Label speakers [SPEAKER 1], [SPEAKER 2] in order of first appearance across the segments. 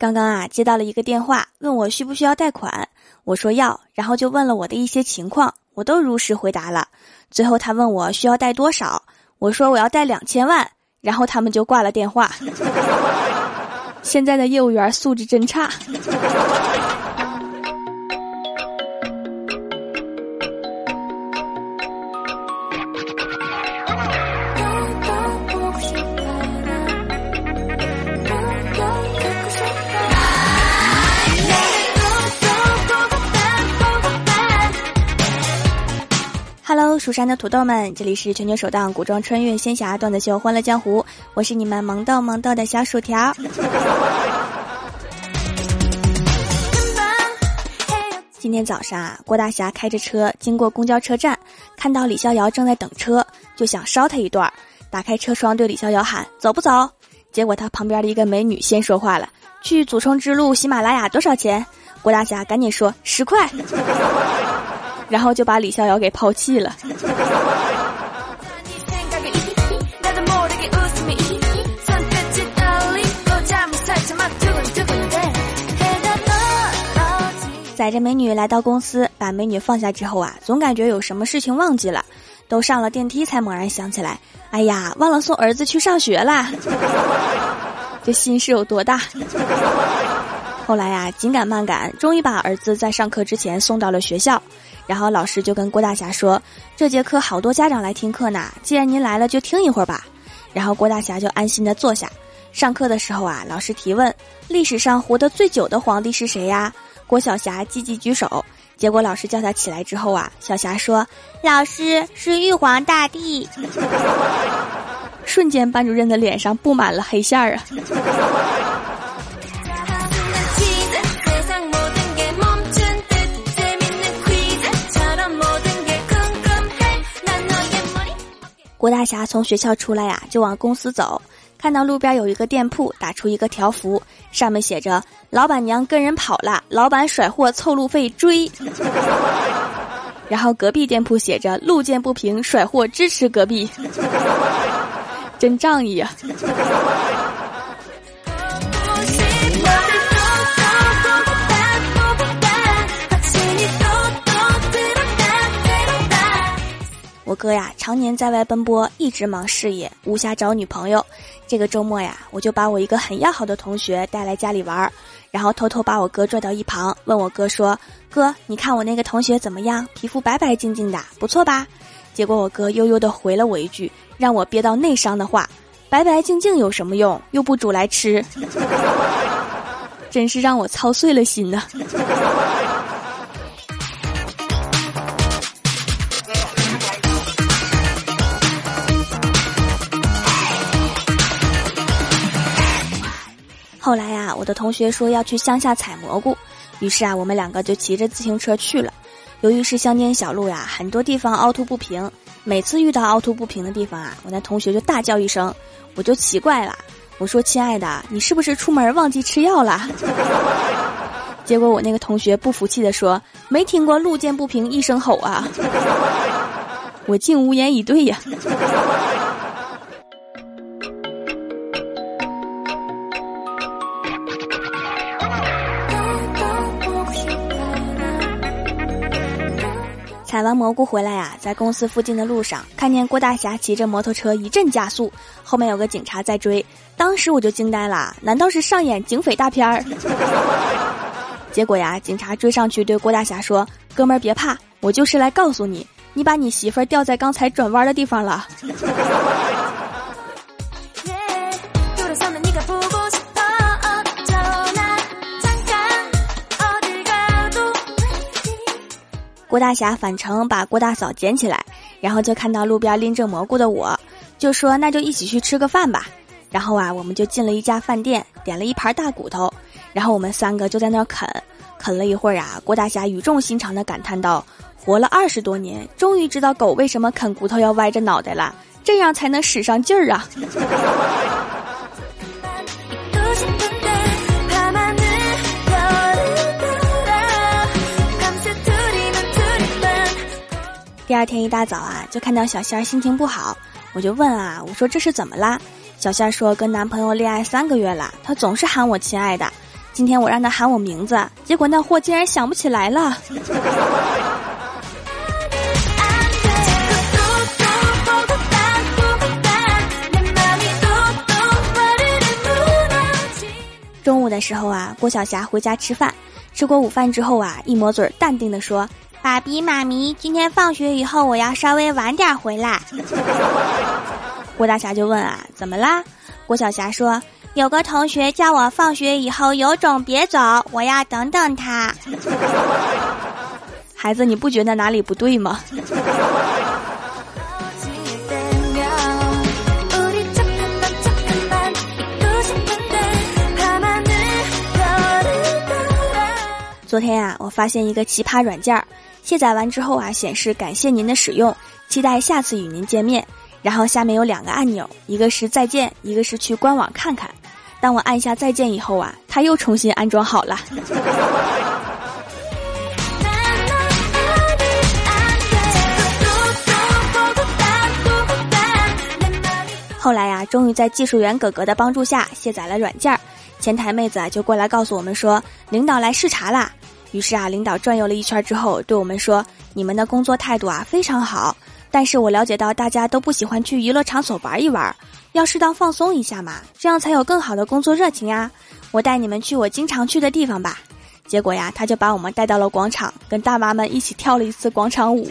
[SPEAKER 1] 刚刚啊，接到了一个电话，问我需不需要贷款，我说要，然后就问了我的一些情况，我都如实回答了。最后他问我需要贷多少，我说我要贷两千万，然后他们就挂了电话。现在的业务员素质真差。蜀山的土豆们，这里是全球首档古装穿越仙侠段子秀《欢乐江湖》，我是你们萌豆萌豆的小薯条。今天早上啊，郭大侠开着车经过公交车站，看到李逍遥正在等车，就想捎他一段，打开车窗对李逍遥喊：“走不走？”结果他旁边的一个美女先说话了：“去祖冲之路喜马拉雅多少钱？”郭大侠赶紧说：“十块。”然后就把李逍遥给抛弃了。载着美女来到公司，把美女放下之后啊，总感觉有什么事情忘记了。都上了电梯才猛然想起来，哎呀，忘了送儿子去上学啦！这心是有多大？后来呀，紧赶慢赶，终于把儿子在上课之前送到了学校。然后老师就跟郭大侠说：“这节课好多家长来听课呢，既然您来了，就听一会儿吧。”然后郭大侠就安心的坐下。上课的时候啊，老师提问：“历史上活得最久的皇帝是谁呀？”郭晓霞积极举手。结果老师叫他起来之后啊，小霞说：“老师是玉皇大帝。”瞬间班主任的脸上布满了黑线儿啊！郭大侠从学校出来呀，就往公司走，看到路边有一个店铺，打出一个条幅，上面写着：“老板娘跟人跑了，老板甩货凑路费追。” 然后隔壁店铺写着：“路见不平，甩货支持隔壁。” 真仗义啊！我哥呀，常年在外奔波，一直忙事业，无暇找女朋友。这个周末呀，我就把我一个很要好的同学带来家里玩儿，然后偷偷把我哥拽到一旁，问我哥说：“哥，你看我那个同学怎么样？皮肤白白净净的，不错吧？”结果我哥悠悠地回了我一句，让我憋到内伤的话：“白白净净有什么用？又不煮来吃。”真是让我操碎了心呐。后来呀，我的同学说要去乡下采蘑菇，于是啊，我们两个就骑着自行车去了。由于是乡间小路呀，很多地方凹凸不平。每次遇到凹凸不平的地方啊，我那同学就大叫一声，我就奇怪了，我说：“亲爱的，你是不是出门忘记吃药了？” 结果我那个同学不服气的说：“没听过路见不平一声吼啊！”我竟无言以对呀。采完蘑菇回来呀，在公司附近的路上看见郭大侠骑着摩托车一阵加速，后面有个警察在追，当时我就惊呆了，难道是上演警匪大片儿？结果呀，警察追上去对郭大侠说：“哥们儿别怕，我就是来告诉你，你把你媳妇儿掉在刚才转弯的地方了。”郭大侠返程把郭大嫂捡起来，然后就看到路边拎着蘑菇的我，就说：“那就一起去吃个饭吧。”然后啊，我们就进了一家饭店，点了一盘大骨头，然后我们三个就在那儿啃。啃了一会儿啊，郭大侠语重心长地感叹道：“活了二十多年，终于知道狗为什么啃骨头要歪着脑袋了，这样才能使上劲儿啊！”第二天一大早啊，就看到小仙儿心情不好，我就问啊，我说这是怎么啦？小仙儿说跟男朋友恋爱三个月了，他总是喊我亲爱的，今天我让他喊我名字，结果那货竟然想不起来了。中午的时候啊，郭晓霞回家吃饭，吃过午饭之后啊，一抹嘴，淡定的说：“爸比妈咪，今天放学以后我要稍微晚点回来。”郭大侠就问啊，怎么啦？郭晓霞说。有个同学叫我放学以后有种别走，我要等等他。孩子，你不觉得哪里不对吗？昨天呀，我发现一个奇葩软件，卸载完之后啊，显示感谢您的使用，期待下次与您见面。然后下面有两个按钮，一个是再见，一个是去官网看看。当我按下再见以后啊，它又重新安装好了。后来呀，终于在技术员哥哥的帮助下卸载了软件儿，前台妹子啊就过来告诉我们说，领导来视察啦。于是啊，领导转悠了一圈之后对我们说，你们的工作态度啊非常好。但是我了解到大家都不喜欢去娱乐场所玩一玩，要适当放松一下嘛，这样才有更好的工作热情呀。我带你们去我经常去的地方吧。结果呀，他就把我们带到了广场，跟大妈们一起跳了一次广场舞。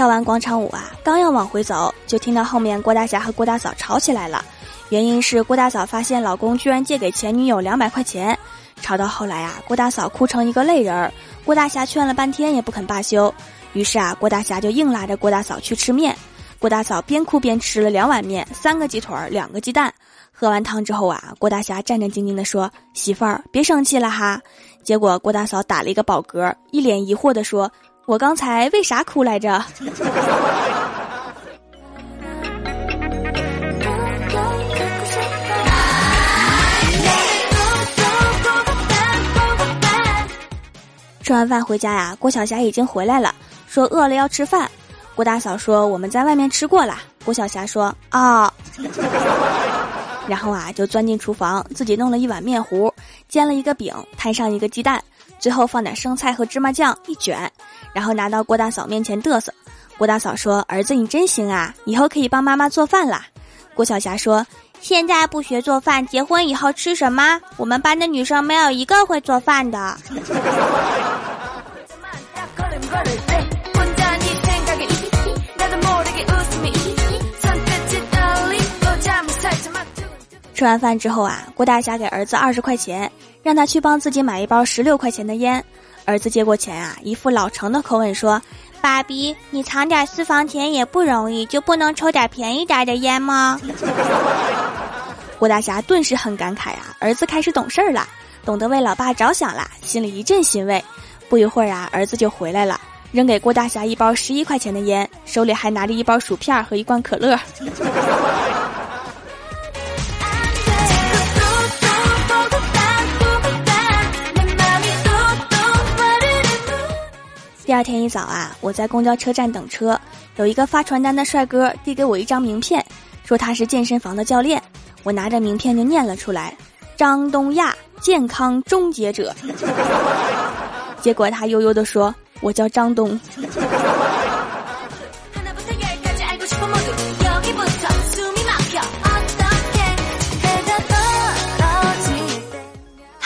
[SPEAKER 1] 跳完广场舞啊，刚要往回走，就听到后面郭大侠和郭大嫂吵起来了。原因是郭大嫂发现老公居然借给前女友两百块钱，吵到后来啊，郭大嫂哭成一个泪人儿，郭大侠劝了半天也不肯罢休，于是啊，郭大侠就硬拉着郭大嫂去吃面，郭大嫂边哭边吃了两碗面，三个鸡腿，两个鸡蛋，喝完汤之后啊，郭大侠战战兢兢地说：“媳妇儿，别生气了哈。”结果郭大嫂打了一个饱嗝，一脸疑惑地说：“我刚才为啥哭来着？”吃完饭回家呀，郭晓霞已经回来了，说饿了要吃饭。郭大嫂说我们在外面吃过了。郭晓霞说啊，然后啊就钻进厨房，自己弄了一碗面糊，煎了一个饼，摊上一个鸡蛋，最后放点生菜和芝麻酱一卷，然后拿到郭大嫂面前嘚瑟。郭大嫂说：“儿子你真行啊，以后可以帮妈妈做饭啦。”郭晓霞说：“现在不学做饭，结婚以后吃什么？我们班的女生没有一个会做饭的。”吃完饭之后啊，郭大侠给儿子二十块钱，让他去帮自己买一包十六块钱的烟。儿子接过钱啊，一副老成的口吻说：“爸比，你藏点私房钱也不容易，就不能抽点便宜点的烟吗？” 郭大侠顿时很感慨啊，儿子开始懂事儿了，懂得为老爸着想了，心里一阵欣慰。不一会儿啊，儿子就回来了，扔给郭大侠一包十一块钱的烟，手里还拿着一包薯片和一罐可乐。那天一早啊，我在公交车站等车，有一个发传单的帅哥递给我一张名片，说他是健身房的教练。我拿着名片就念了出来：“张东亚，健康终结者。”结果他悠悠地说：“我叫张东。”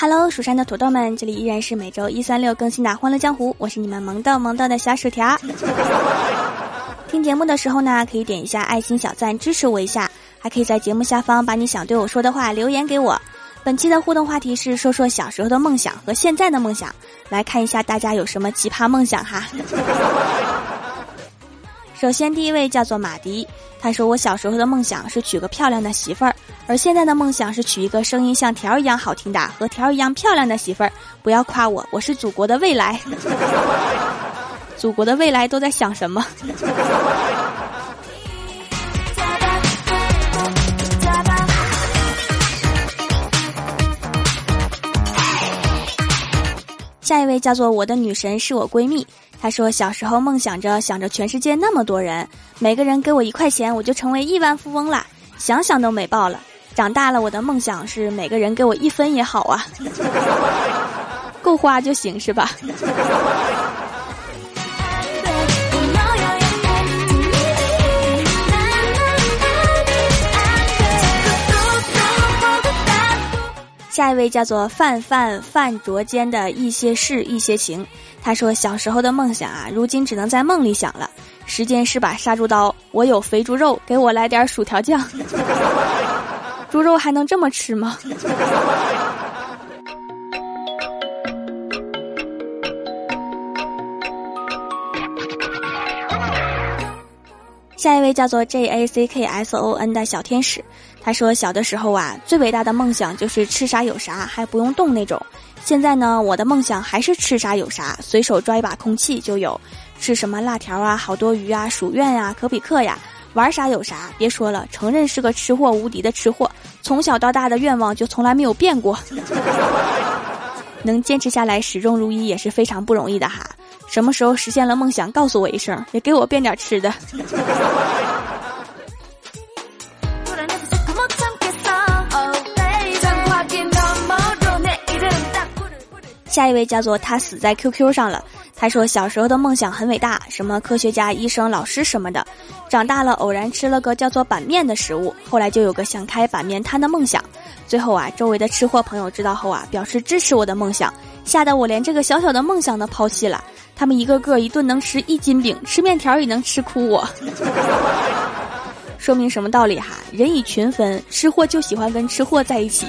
[SPEAKER 1] Hello，蜀山的土豆们，这里依然是每周一、三、六更新的《欢乐江湖》，我是你们萌豆萌豆的小薯条。听节目的时候呢，可以点一下爱心小赞支持我一下，还可以在节目下方把你想对我说的话留言给我。本期的互动话题是说说小时候的梦想和现在的梦想，来看一下大家有什么奇葩梦想哈。首先第一位叫做马迪，他说我小时候的梦想是娶个漂亮的媳妇儿，而现在的梦想是娶一个声音像条一样好听的和条一样漂亮的媳妇儿。不要夸我，我是祖国的未来。祖国的未来都在想什么？下一位叫做我的女神是我闺蜜，她说小时候梦想着想着全世界那么多人，每个人给我一块钱，我就成为亿万富翁了，想想都美爆了。长大了，我的梦想是每个人给我一分也好啊，够花就行是吧？下一位叫做范范范卓间的一些事一些情，他说小时候的梦想啊，如今只能在梦里想了。时间是把杀猪刀，我有肥猪肉，给我来点薯条酱。猪肉还能这么吃吗？下一位叫做 J A C K S O N 的小天使，他说小的时候啊，最伟大的梦想就是吃啥有啥，还不用动那种。现在呢，我的梦想还是吃啥有啥，随手抓一把空气就有。吃什么辣条啊，好多鱼啊，薯苑呀，可比克呀。玩啥有啥，别说了，承认是个吃货，无敌的吃货。从小到大的愿望就从来没有变过，能坚持下来，始终如一也是非常不容易的哈。什么时候实现了梦想，告诉我一声，也给我变点吃的。下一位叫做他死在 QQ 上了。他说小时候的梦想很伟大，什么科学家、医生、老师什么的。长大了偶然吃了个叫做板面的食物，后来就有个想开板面摊的梦想。最后啊，周围的吃货朋友知道后啊，表示支持我的梦想，吓得我连这个小小的梦想都抛弃了。他们一个个一顿能吃一斤饼，吃面条也能吃哭我。说明什么道理哈？人以群分，吃货就喜欢跟吃货在一起。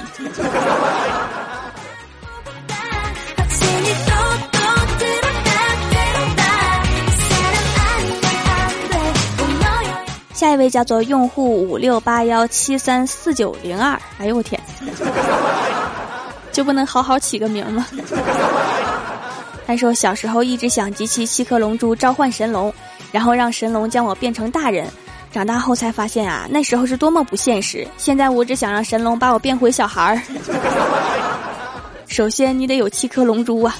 [SPEAKER 1] 下一位叫做用户五六八幺七三四九零二，哎呦我天，就不能好好起个名吗？他说小时候一直想集齐七颗龙珠召唤神龙，然后让神龙将我变成大人。长大后才发现啊，那时候是多么不现实。现在我只想让神龙把我变回小孩儿。首先你得有七颗龙珠啊。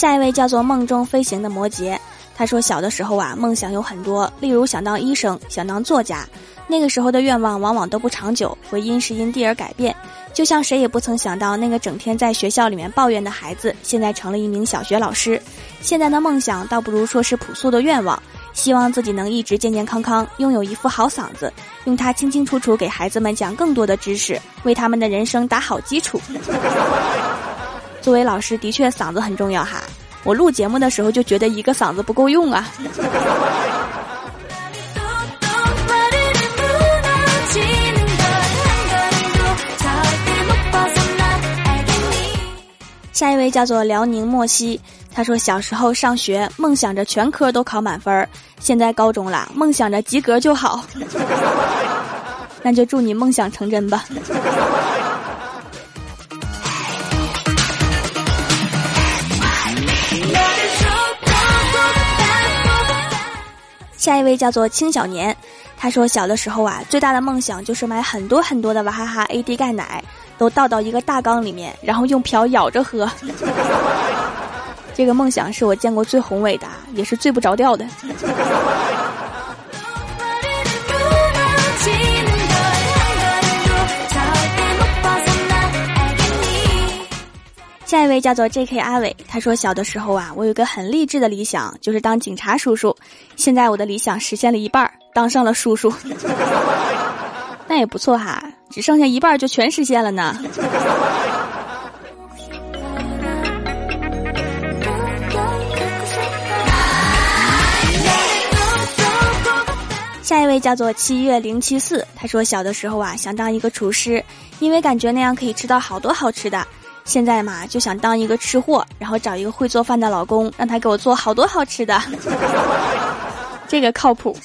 [SPEAKER 1] 下一位叫做梦中飞行的摩羯，他说小的时候啊，梦想有很多，例如想当医生，想当作家。那个时候的愿望往往都不长久，会因时因地而改变。就像谁也不曾想到，那个整天在学校里面抱怨的孩子，现在成了一名小学老师。现在的梦想倒不如说是朴素的愿望，希望自己能一直健健康康，拥有一副好嗓子，用它清清楚楚给孩子们讲更多的知识，为他们的人生打好基础。作为老师，的确嗓子很重要哈。我录节目的时候就觉得一个嗓子不够用啊。下一位叫做辽宁莫西，他说小时候上学梦想着全科都考满分儿，现在高中了梦想着及格就好。那就祝你梦想成真吧。下一位叫做青小年，他说小的时候啊，最大的梦想就是买很多很多的娃哈哈 AD 钙奶，都倒到一个大缸里面，然后用瓢舀着喝。这个梦想是我见过最宏伟的，也是最不着调的。下一位叫做 J.K. 阿伟，他说小的时候啊，我有个很励志的理想，就是当警察叔叔。现在我的理想实现了一半，当上了叔叔，那也不错哈，只剩下一半就全实现了呢。下一位叫做七月零七四，他说小的时候啊，想当一个厨师，因为感觉那样可以吃到好多好吃的。现在嘛，就想当一个吃货，然后找一个会做饭的老公，让他给我做好多好吃的，这个靠谱。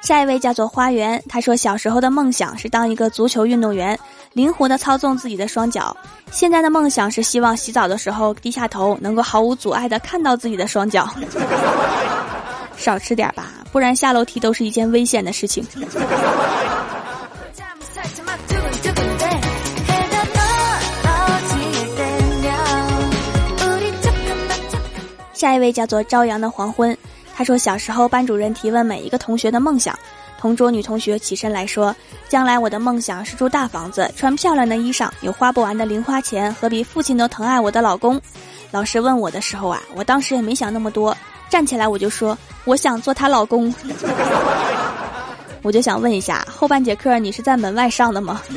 [SPEAKER 1] 下一位叫做花园，他说小时候的梦想是当一个足球运动员，灵活的操纵自己的双脚。现在的梦想是希望洗澡的时候低下头，能够毫无阻碍的看到自己的双脚。少吃点吧，不然下楼梯都是一件危险的事情。下一位叫做朝阳的黄昏，他说小时候班主任提问每一个同学的梦想，同桌女同学起身来说，将来我的梦想是住大房子，穿漂亮的衣裳，有花不完的零花钱和比父亲都疼爱我的老公。老师问我的时候啊，我当时也没想那么多，站起来我就说我想做她老公。我就想问一下，后半节课你是在门外上的吗？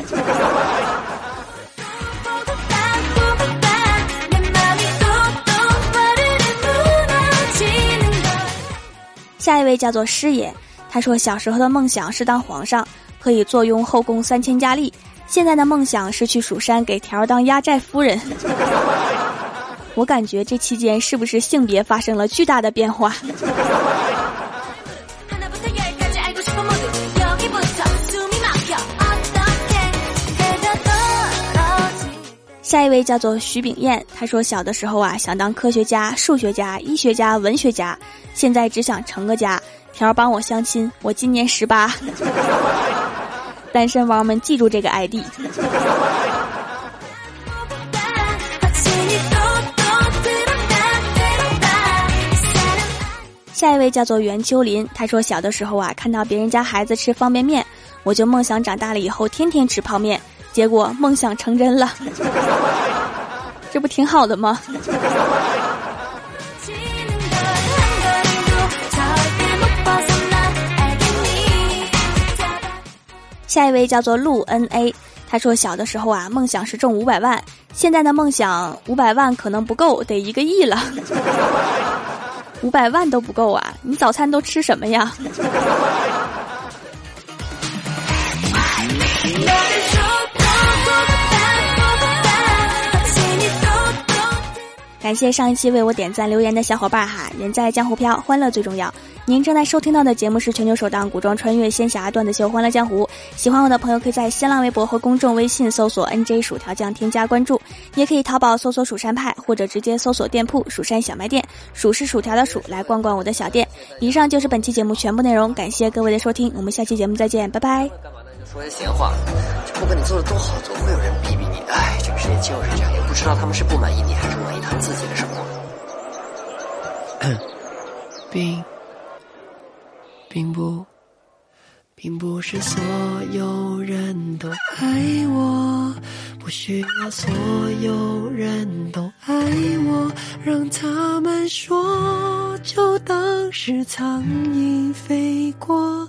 [SPEAKER 1] 下一位叫做师爷，他说小时候的梦想是当皇上，可以坐拥后宫三千佳丽；现在的梦想是去蜀山给条当压寨夫人。我感觉这期间是不是性别发生了巨大的变化？下一位叫做徐炳燕，他说小的时候啊想当科学家、数学家、医学家、文学家，现在只想成个家。条帮我相亲，我今年十八，单身汪们记住这个 ID。下一位叫做袁秋林，他说小的时候啊看到别人家孩子吃方便面，我就梦想长大了以后天天吃泡面。结果梦想成真了，这不挺好的吗？下一位叫做陆 N A，他说小的时候啊，梦想是中五百万，现在的梦想五百万可能不够，得一个亿了。五百万都不够啊！你早餐都吃什么呀？感谢上一期为我点赞留言的小伙伴哈，人在江湖飘，欢乐最重要。您正在收听到的节目是全球首档古装穿越仙侠段子秀《欢乐江湖》，喜欢我的朋友可以在新浪微博和公众微信搜索 “nj 薯条酱”添加关注，也可以淘宝搜索“蜀山派”或者直接搜索店铺“蜀山小卖店”，蜀是薯条的蜀，来逛逛我的小店。以上就是本期节目全部内容，感谢各位的收听，我们下期节目再见，拜拜。干嘛呢？就说些闲话，不管你做的多好，总会有人逼逼你。哎，这个世界就是这样，也不知道他们是不满意你，还是满意他们自己的生活。并并不，并不是所有人都爱我，不需要所有人都爱我，让他们说，就当是苍蝇飞过。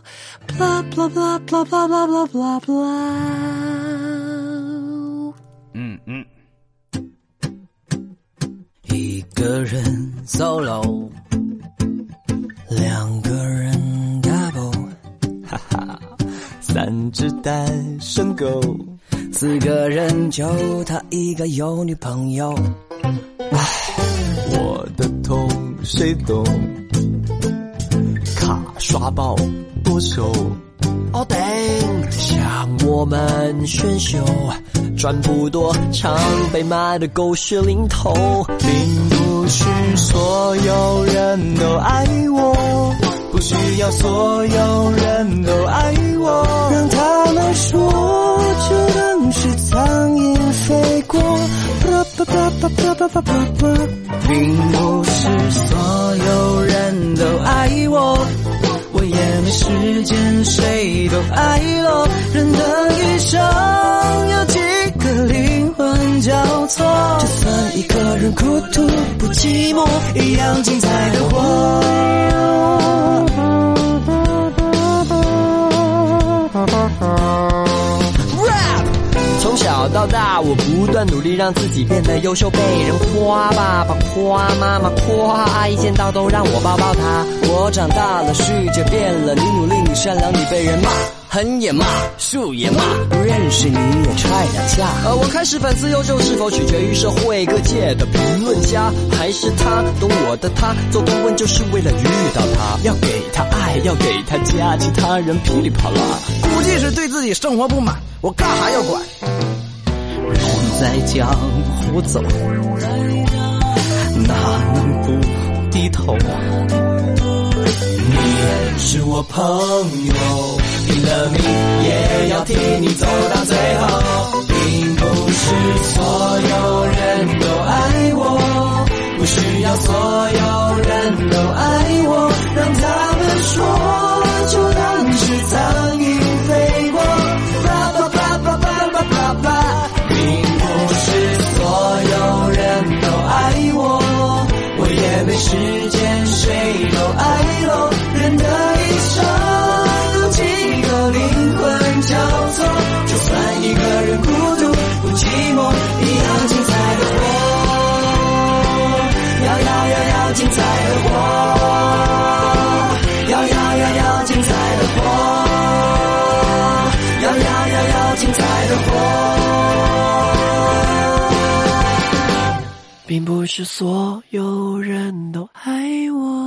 [SPEAKER 1] blah blah blah blah blah blah blah blah。嗯个人 solo，两个人 double，哈哈，三只单身狗，四个人就他一个有女朋友。唉，我的痛谁懂？卡刷爆多手。哦顶，像我们选秀。赚不多，常被骂的狗血淋头，并不是所有人都爱我，不需要所有人都爱我，让他们说，就当是苍蝇飞过。并不是所有人都爱我，我也没时间谁都爱了，人的一生有几个？灵魂交错，孤独不寂寞，一样精彩的活。从小到大，我不断努力让自己变得优秀，被人夸爸爸夸妈妈夸，阿姨见到都让我抱抱她。我长大了，世界变了，你努力，你善良，你被人骂。
[SPEAKER 2] 横也骂，竖也骂，不认识你也踹两下。
[SPEAKER 3] 呃，我开始粉丝优秀是否取决于社会各界的评论家，还是他懂我的他做顾问就是为了遇到他，
[SPEAKER 2] 要给他爱，要给他家，其他人噼里啪啦。
[SPEAKER 4] 估计是对自己生活不满，我干啥要管？
[SPEAKER 2] 人在江湖走，哪能不低头？
[SPEAKER 3] 你是我朋友，拼了命也要替你走到最后。并不是所有人都爱我，不需要所有人都爱我，让他们说，就当是苍蝇飞过。叭叭叭叭叭叭叭叭，并不是所有人都爱我，我也没时间不
[SPEAKER 4] 是所有人都爱我。